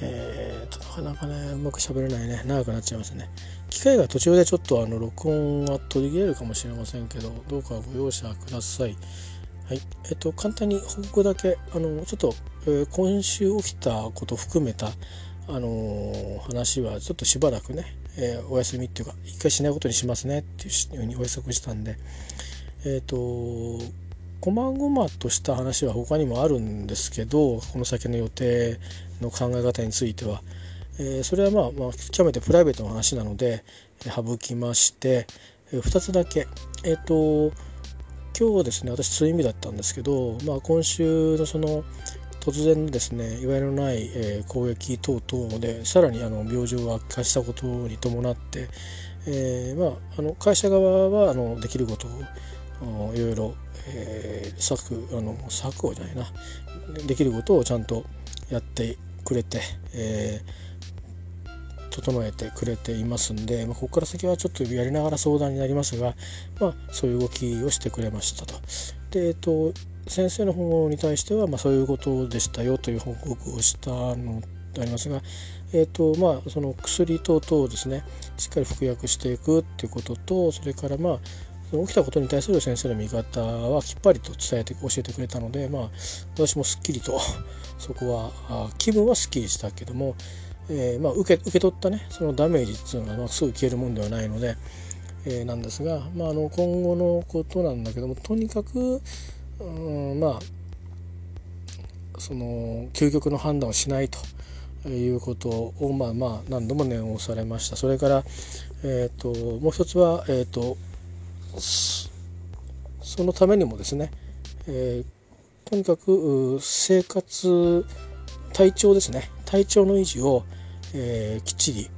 えーと、なかなかねうまく喋れないね。長くなっちゃいますね。機械が途中でちょっとあの録音が途切れるかもしれませんけどどうかご容赦ください。はい。えっ、と簡単に報告だけ。あのちょっと、えー、今週起きたこと含めたあの、話はちょっとしばらくね、えー、お休みっていうか一回しないことにしますねっていうふうにお約束したんで。えっ、とこまごまとした話は他にもあるんですけどこの先の予定の考え方については、えー、それはまあ、まあ、極めてプライベートの話なので、省きまして、えー、2つだけ。えっ、と今日ですね私そういう意味だったんですけど、まあ、今週のその突然ですねいわゆるない、えー、攻撃等々でさらにあの病状が悪化したことに伴って、えーまあ、あの会社側はあのできることをいろいろえー、策あの策をじゃないなできることをちゃんとやってくれて、えー、整えてくれていますんで、まあ、ここから先はちょっとやりながら相談になりますが、まあ、そういう動きをしてくれましたと。でえっと先生の方に対しては、まあ、そういうことでしたよという報告をしたのでありますが、えーとまあ、その薬等々をですねしっかり服薬していくっていうこととそれからまあ起きたことに対する先生の見方はきっぱりと伝えて教えてくれたので、まあ、私もすっきりと そこは気分はすっきりしたけども、えー、まあ、受け受け取ったねそのダメージっていうのは、まあ、すぐ消えるもんではないので、えー、なんですが、まあ、あの今後のことなんだけどもとにかく、うん、まあその究極の判断をしないと。いうことをまあまあ何度も念を押されましたそれから、えーと、もう一つは、えーとそのためにもですね、えー、とにかく生活体調ですね。体調の維持を、えー、きっちり、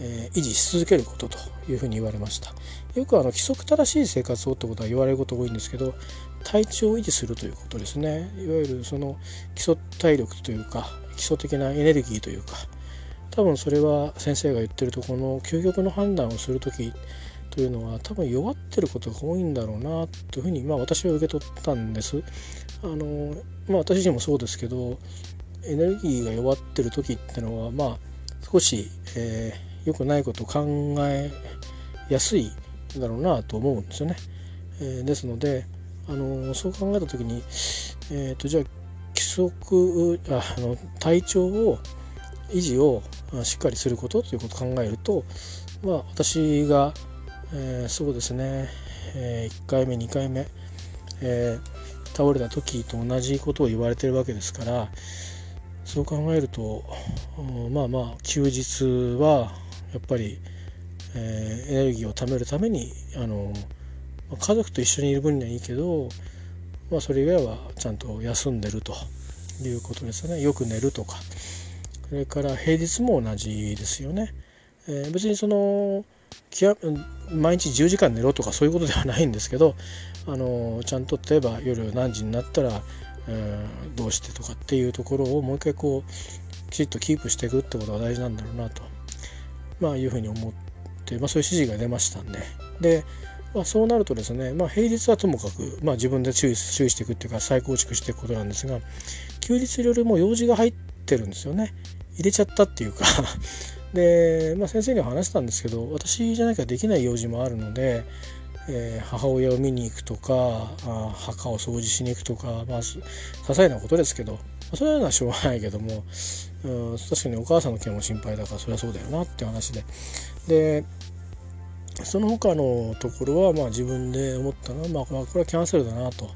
えー、維持し続けることというふうに言われました。よくあの規則正しい生活をってことは言われること多いんですけど体調を維持するということですね。いわゆるその基礎体力というか基礎的なエネルギーというか多分それは先生が言ってるとこの究極の判断をする時というのは多分弱ってることが多いんだろうなというふうに、まあ、私は受け取ったんです。あのまあ、私自身もそうですけどエネルギーが弱ってる時ってのはまあ少し、えー、良くないことを考えやすいだろうなと思うんですよね。えー、ですのであのそう考えた時に、えーと、じゃあ規則ああの体調を維持をしっかりすることということを考えると、まあ、私がえー、そうですね、えー、1回目2回目、えー、倒れた時と同じことを言われてるわけですからそう考えるとまあまあ休日はやっぱり、え、エネルギーを貯めるためにあの家族と一緒にいる分にはいいけど、まあ、それ以外はちゃんと休んでるということですね。よく寝るとか。それから平日も同じですよね。え、別にその毎日10時間寝ろとかそういうことではないんですけど あのちゃんと例えば夜何時になったら、えー、どうしてとかっていうところをもう一回こうきちっとキープしていくってことが大事なんだろうなと、まあ、いうふうに思って、まあ、そういう指示が出ましたんで。で、まあ、そうなるとですね、まあ、平日はともかく、まあ、自分で注意注意していくっていうか再構築していくことなんですが休日いろいろも用事が入ってるんですよね。入れちゃったっていうかで、まあ、先生には話したんですけど私じゃなきゃできない用事もあるので、えー、母親を見に行くとかあ墓を掃除しに行くとか、まあ、些細なことですけど、まあ、そういうのはしょうがないけども、うん、確かにお母さんの件も心配だからそれはそうだよなって話で。でその他のところはまあ自分で思ったのは、まあ、これはキャンセルだなと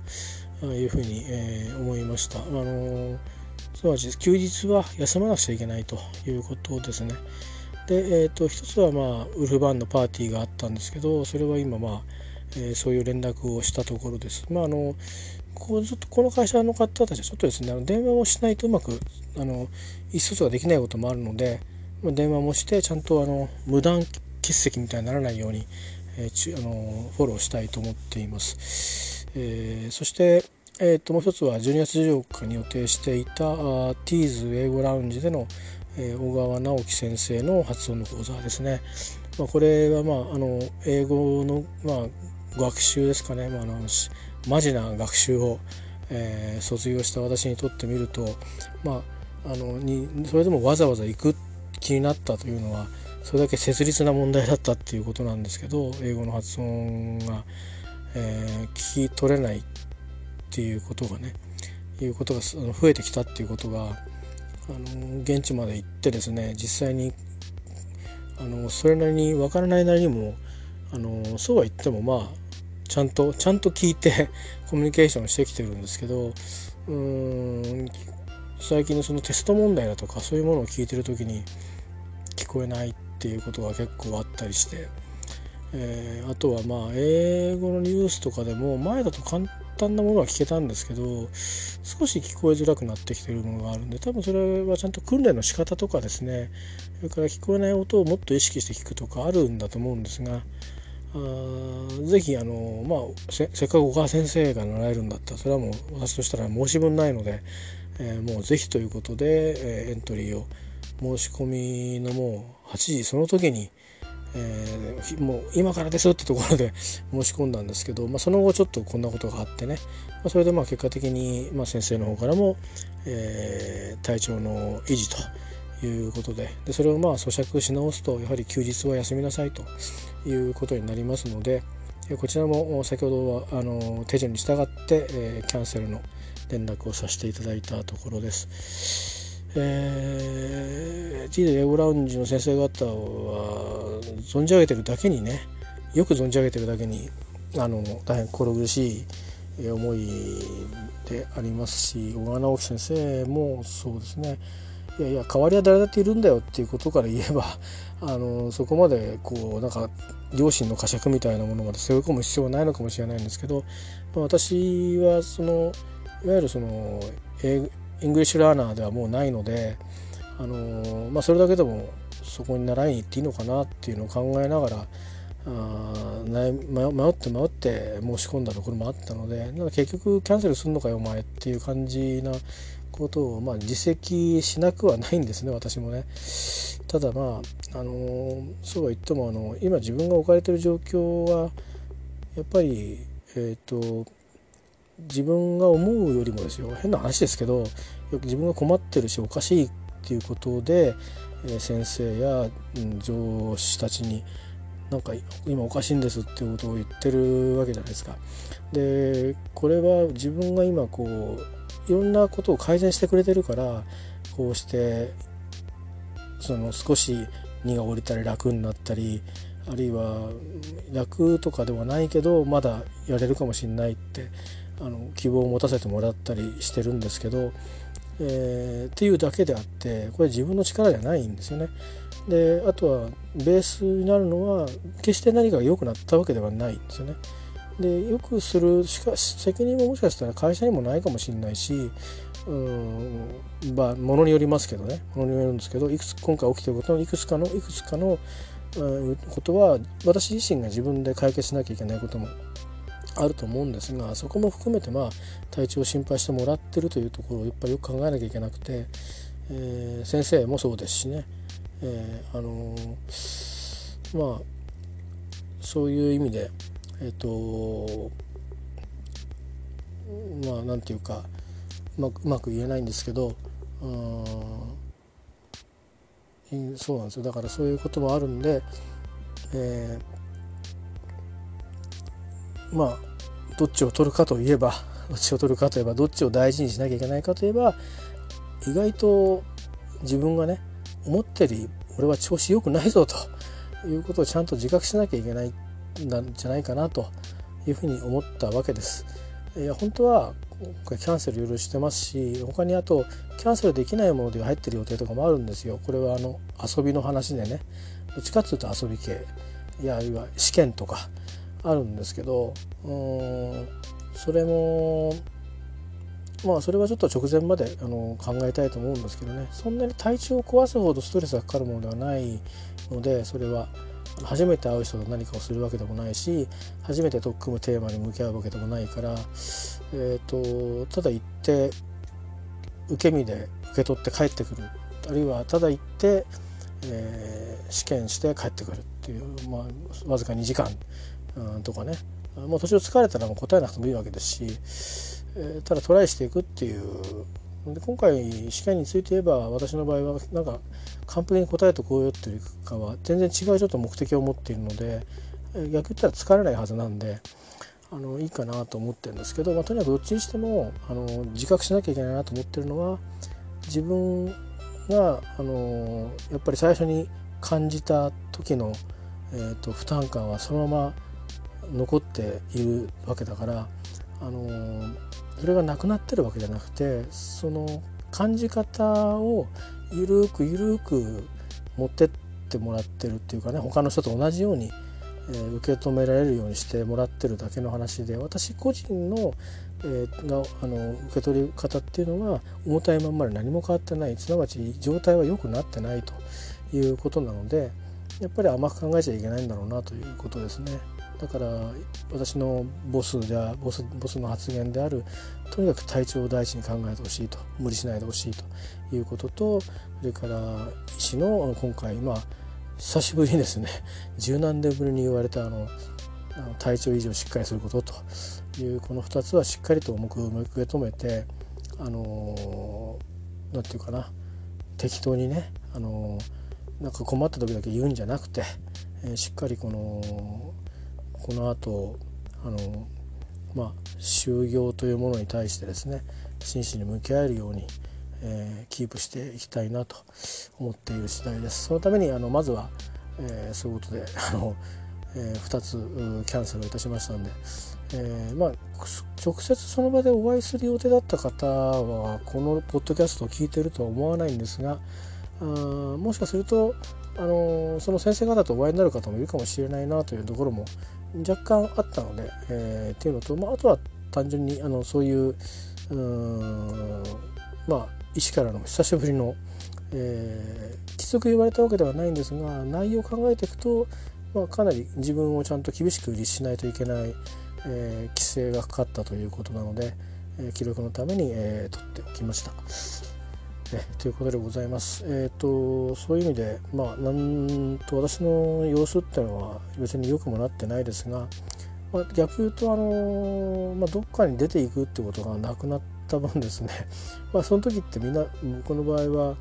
いうふうに、え、思いました。あのーすなわち休日は休まなくちゃいけないということですね。で、えーと、一つは、まあ、ウルフバンのパーティーがあったんですけどそれは今、まあえー、そういう連絡をしたところです。まあ、あのこずっとこの会社の方たちはちょっとですねあの電話をしないとうまくあの意思疎通ができないこともあるのでま電話もしてちゃんとあの無断欠席みたいにならないように、えー、あのフォローしたいと思っています。えー、そしてえー、ともう一つは12月14日に予定していたティーズ英語ラウンジでの、えー、小川直樹先生の発音の講座ですね。まあ、これは、まあ、あの英語の、まあ、学習ですかね、まあ、あのマジな学習を、えー、卒業した私にとってみると、まあ、あのにそれでもわざわざ行く気になったというのはそれだけ切実な問題だったっていうことなんですけど英語の発音が、えー、聞き取れないっていうことがねいうことが増えてきたっていうことがあの現地まで行ってですね実際にあのそれなりに分からないなりにもあのそうは言ってもまあちゃんとちゃんと聞いて コミュニケーションしてきてるんですけどうーん最近のそのテスト問題だとかそういうものを聞いてる時に聞こえないっていうことが結構あったりして、えー、あとはまあ英語のニュースとかでも前だと簡単なものは聞けたんですけど少し聞こえづらくなってきてるものがあるんで多分それはちゃんと訓練の仕方とかですねそれから聞こえない音をもっと意識して聞くとかあるんだと思うんですがあぜひあの、まあ、せっかく小川先生が習えるんだったらそれはもう私としたら申し分ないので、えー、もうぜひということで、えー、エントリーを申し込みのもう8時その時に、えー、もう今からですってところで 申し込んだんですけど、まあ、その後ちょっとこんなことがあってね、まあ、それでまあ結果的に、まあ、先生の方からも、えー、体調の維持ということで。でそれをまあ咀嚼し直すとやはり休日は休みなさいということになりますのでこちらも先ほどはあの手順に従って、えー、キャンセルの連絡をさせていただいたところです。えー、T で英語ラウンジの先生方は存じ上げてるだけにねよく存じ上げてるだけにあの大変心苦しい思いでありますし小川直樹先生もそうですね。いやいや代わりは誰だっているんだよっていうことから言えば あのそこまでこうなんか両親の呵責みたいなものまで背負い込む必要はないのかもしれないんですけど、まあ、私はそのいわゆるその英 English learner ではもうないので、あのまあ、それだけでもそこに習いに行っていいのかなっていうのを考えながらあ迷って迷って申し込んだところもあったのでなん結局キャンセルすんのかよお前っていう感じなことを、まあ、自責しなくはないんですね私もね。ただまあ、あのそうは言ってもあの今自分が置かれてる状況はやっぱりえっ、ー、と自分が思うよりもですよ変な話ですけどよく自分が困ってるしおかしいっていうことで、え、先生や、うん、上司たちになんか今おかしいんですっていうことを言ってるわけじゃないですか。でこれは自分が今こういろんなことを改善してくれてるからこうしてその少し荷が下りたり楽になったりあるいは楽とかではないけどまだやれるかもしれないってあの希望を持たせてもらったりしてるんですけど、えー、っていうだけであってこれ自分の力じゃないんですよね。であとはベースになるのは決して何かが良くなったわけではないんですよね。でよくするしかし責任ももしかしたら会社にもないかもしれないしうんまあものによりますけどねものによるんですけどいくつ今回起きてることのいくつかのいくつかのことは私自身が自分で解決しなきゃいけないこともあると思うんですがそこも含めてまあ体調を心配してもらってるというところをやっぱりよく考えなきゃいけなくて、えー、先生もそうですしね、えー、あのー、まあそういう意味でえっ、とまあなんていうかうまくうまく言えないんですけどうんそうなんですよ。だからそういうこともあるんで、えー、まあどっちを取るかといえばどっちを取るかといえばどっちを大事にしなきゃいけないかといえば意外と自分がね思ってるより俺は調子良くないぞということをちゃんと自覚しなきゃいけないんじゃないかなというふうに思ったわけです。いや本当はこれキャンセルいろいろしてますし他にあとキャンセルできないもので入ってる予定とかもあるんですよ。これはあの遊びの話でねどっちかっていうと遊び系いやあるいは試験とかあるんですけどうんそれもまあそれはちょっと直前まであの考えたいと思うんですけどね。そんなに体調を壊すほどストレスがかかるものではないのでそれは初めて会う人と何かをするわけでもないし初めて取っ組むテーマに向き合うわけでもないから、えーと、ただ行って受け身で受け取って帰ってくる。あるいはただ行って、えー、試験して帰ってくるっていう、まあ、わずか2時間うんとかね。もう途中疲れたらもう答えなくてもいいわけですし、えー、ただトライしていくっていう。で今回試験について言えば私の場合はなんか完璧に答えとこうよっていうかは全然違うちょっと目的を持っているので逆言ったら疲れないはずなんであのいいかなと思ってるんですけど、まあ、とにかくどっちにしてもあの自覚しなきゃいけないなと思ってるのは自分があのやっぱり最初に感じた時の、えーと、負担感はそのまま残っているわけだからあのそれがなくなってるわけじゃなくてその感じ方をゆるくゆるく持ってってもらってるっていうかね他の人と同じようにえー、受け止められるようにしてもらってるだけの話で私個人の,、えー、があの受け取り方っていうのは重たいまんまで何も変わってないすなわち状態は良くなってないということなのでやっぱり甘く考えちゃいけないんだろうなということですね。だから私のボスではボスボスの発言であるとにかく体調を第一に考えてほしいと無理しないでほしいということとそれから医師の今回まあ久しぶりにですね。十何年ぶりに言われたあの体調維持をしっかりすることと。いうこの2つはしっかりと重く受け止めてあの何て言うかな。適当にねあのなんか困った時だけ言うんじゃなくて、えー、しっかりこのこの後あのまあ就業というものに対してですね真摯に向き合えるようにえー、キープしていきたいなと思っている次第です。そのためにあのまずは、えー、そういうことで あの、えー、2つキャンセルをいたしましたんで、えー、まあ直接その場でお会いする予定だった方はこのポッドキャストを聞いてるとは思わないんですがあもしかするとあのその先生方とお会いになる方もいるかもしれないなというところも若干あったので、えー、っていうのと、まあ、あとは単純にあのそういううまあ医師からの久しぶりの、えー、きつく言われたわけではないんですが内容を考えていくと、まあ、かなり自分をちゃんと厳しく律しないといけない、えー、規制がかかったということなので、えー、記録のために、えー、取っておきました。えということでございます。えっ、ー、とそういう意味でまあなんと私の様子っていうのは別に良くもなってないですが、まあ、逆言うとあのまあ、どっかに出ていくってことがなくなった分ですね。まあその時ってみんな僕の場合は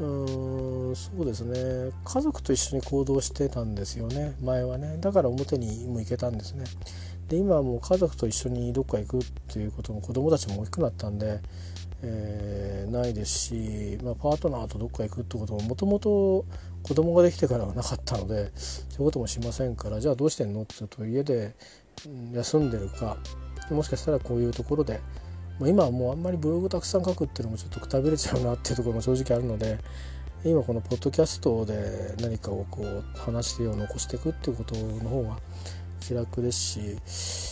うんそうですね。家族と一緒に行動してたんですよね。前はね。だから表にも行けたんですね。で今はもう家族と一緒にどっか行くっていうことも子供たちも大きくなったんで、えー、ないですし、まあ、パートナーとどっか行くってことももともと子供ができてからはなかったのでそういうこともしませんからじゃあどうしてんのって言うと家で休んでるかもしかしたらこういうところで今はもうあんまりブログたくさん書くっていうのもちょっとくたびれちゃうなっていうところも正直あるので今このポッドキャストで何かをこう話してを残していくっていうことの方が気楽です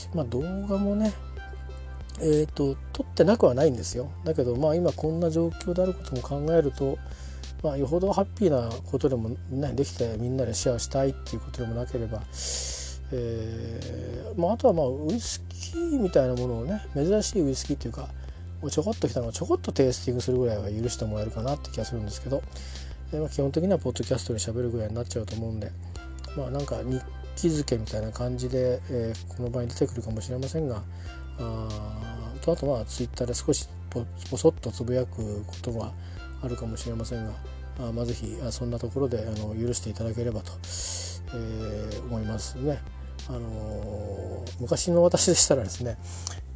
しまあ動画もねえーと、撮ってなくはないんですよ。だけどまあ今こんな状況であることも考えると、まあ、よほどハッピーなことでも、ね、できてみんなでシェアしたいっていうことでもなければえーまあ、あとはまあウイスキーみたいなものをね珍しいウイスキーっていうかちょこっときたのをちょこっとテイスティングするぐらいは許してもらえるかなって気がするんですけど、えーまあ、基本的にはポッドキャストで喋るぐらいになっちゃうと思うんでまあなんか日記付けみたいな感じで、えー、この場に出てくるかもしれませんがあとあとまあツイッターで少しポポソッとつぶやくことはあるかもしれませんがあまあ、ぜひそんなところであの許していただければと、えー、思いますね。あの昔の私でしたらですね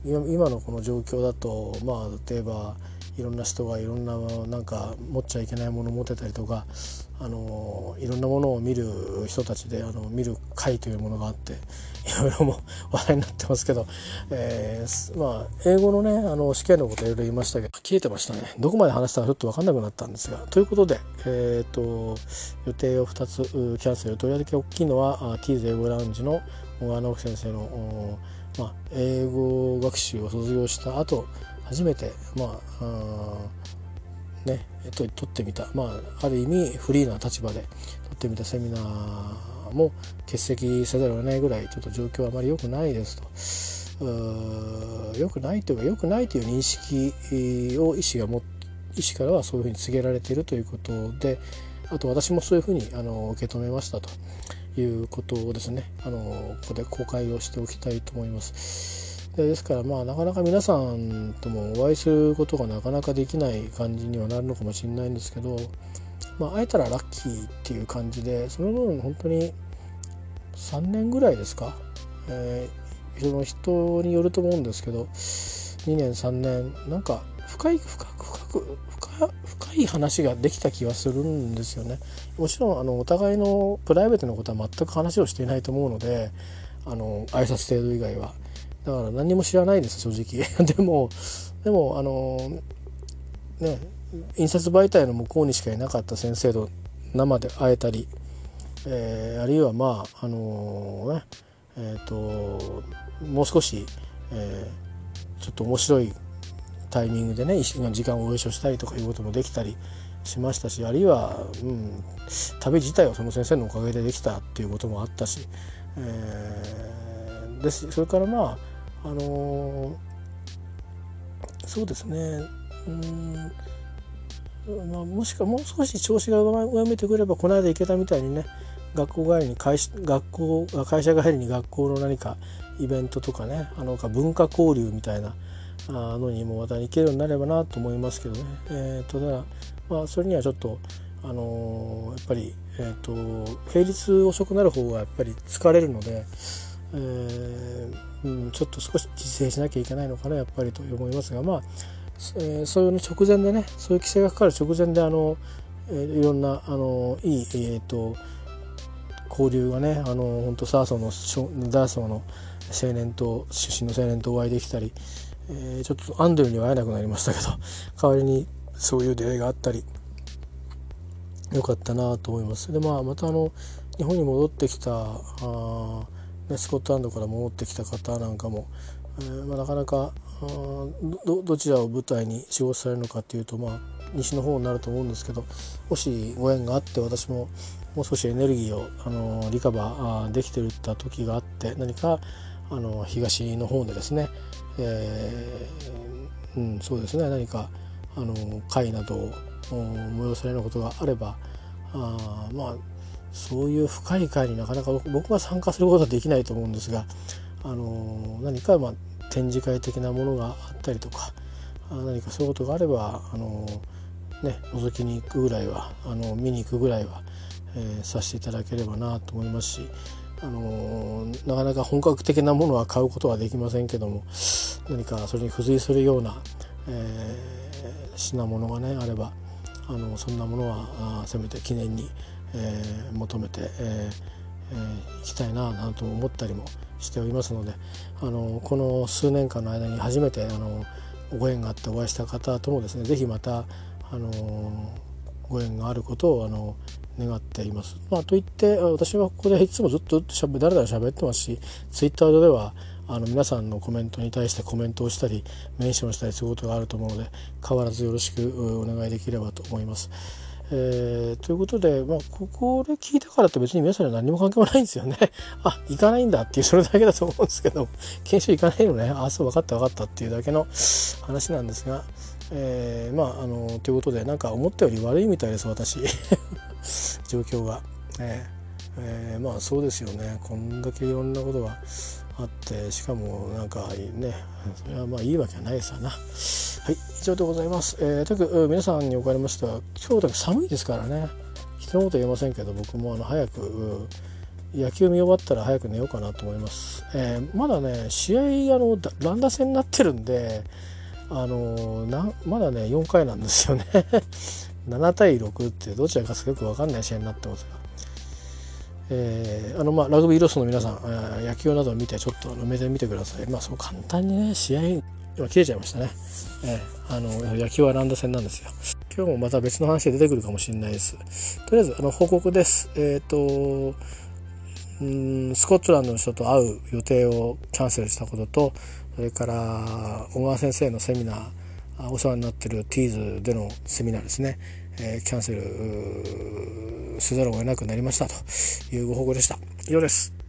今のこの状況だとまあ例えばいろんな人がいろんななんか持っちゃいけないものを持ってたりとかあのいろんなものを見る人たちであの見る会というものがあっていろいろも話題になってますけど、えー、まあ英語のねあの試験のこといろいろ言いましたけど消えてましたね。どこまで話したかちょっと分かんなくなったんですが。ということで、えーと、予定を2つキャンセル。とりわけ大きいのはティーズ英語ラウンジの小川直樹先生の、まあ、英語学習を卒業した後初めてまあねえっと、取ってみた、まあ、ある意味フリーな立場で取ってみたセミナーも欠席せざるを得ないぐらいちょっと状況はあまり良くないですと良くないというか良くないという認識を医師がも医師からはそういうふうに告げられているということであと私もそういうふうにあの受け止めましたということをですねあのここで公開をしておきたいと思います。ですからまあなかなか皆さんともお会いすることがなかなかできない感じにはなるのかもしれないんですけど、まあ、会えたらラッキーっていう感じでその分本当に3年ぐらいですか、えー、その人によると思うんですけど2年3年なんか深い深く深く深い話ができた気がするんですよね。もちろんあのお互いのプライベートのことは全く話をしていないと思うのであの挨拶程度以外は。だから何も知らないです正直。でもでもあのね印刷媒体の向こうにしかいなかった先生と生で会えたり、えー、あるいはまああのねえっ、ー、ともう少し、えー、ちょっと面白いタイミングでね時間をご一緒したりとかいうこともできたりしましたしあるいは、うん、旅自体はその先生のおかげでできたっていうこともあったし、えー、です。それからまああのー、そうですね。うん。まあ、もしかもう少し調子が上向いてくればこの間行けたみたいにね学校帰りに会学校会社帰りに学校の何かイベントとかねあの文化交流みたいなのにもまた行けるようになればなと思いますけどね。えーと、ただまあそれにはちょっとあのー、やっぱり、えーと、平日遅くなる方がやっぱり疲れるので、えーうん、ちょっと少し自制しなきゃいけないのかなやっぱりと思いますがまあ、えー、そういうの直前でねそういう規制がかかる直前であの、えー、いろんなあのいい、えーと、交流がねあの本当サーソのダーソーの青年と出身の青年とお会いできたり、えー、ちょっとアンドルには会えなくなりましたけど 代わりにそういう出会いがあったりよかったなと思います。でまあまたあの日本に戻ってきたあ、ね、スコットランドから戻ってきた方なんかも、えーまあ、なかなかどどちらを舞台に仕事されるのかっていうとまあ西の方になると思うんですけどもしご縁があって私ももう少しエネルギーをあのリカバーできてるった時があって何かあの東の方でですね、えー、うん、そうですね何かあの会などを催されることがあればあまあそういう深い会になかなか僕は参加することはできないと思うんですがあの何かまあ展示会的なものがあったりとか何かそういうことがあればあの、ね、覗きに行くぐらいはあの見に行くぐらいは、えー、させていただければなと思いますしあのなかなか本格的なものは買うことはできませんけども何かそれに付随するような、えー、品物がねあればあのそんなものはせめて記念に、えー、求めて、えーえー、いきたいななんと思ったりもしておりますのであのこの数年間の間に初めてあのご縁があってお会いした方ともですね是非またあのご縁があることをあの願っています。まあ、といって私はここでいつもずっとしゃべだらだら喋ってますしツイッター上ではあの皆さんのコメントに対してコメントをしたりメンションしたりすることがあると思うので変わらずよろしくお願いできればと思います。えー、ということで、まあ、ここで聞いたからって別に皆さんには何も関係もないんですよね。あ、行かないんだっていうそれだけだと思うんですけど、研修行かないのね。あ、そう分かった分かったっていうだけの話なんですが、えー、まあ、あの、ということで、なんか思ったより悪いみたいです、私。状況が。え、えー、まあそうですよね。こんだけいろんなことがあってしかもなんかねそれはまあいいわけはないですわな以上でございます、えー、とく皆さんにおかれましては今日だけ寒いですからね。人のこと言えませんけど僕もあの早く野球見終わったら早く寝ようかなと思います、えー、まだね試合あの乱打戦になってるんであのなまだね4回なんですよね。7対6ってどちらかすよく分かんない試合になってますが。えー、あのまあラグビーロスの皆さん野球などを見てちょっと目で見てください。まあそう簡単にね試合今切れちゃいましたね、えー、あの野球は乱打戦なんですよ。今日もまた別の話で出てくるかもしれないです。とりあえずあの報告です。えっ、ー、とうんスコットランドの人と会う予定をキャンセルしたこととそれから小川先生のセミナーお世話になってるティーズでのセミナーですね。えー、キャンセルせざるを得なくなりましたというご報告でした。以上です。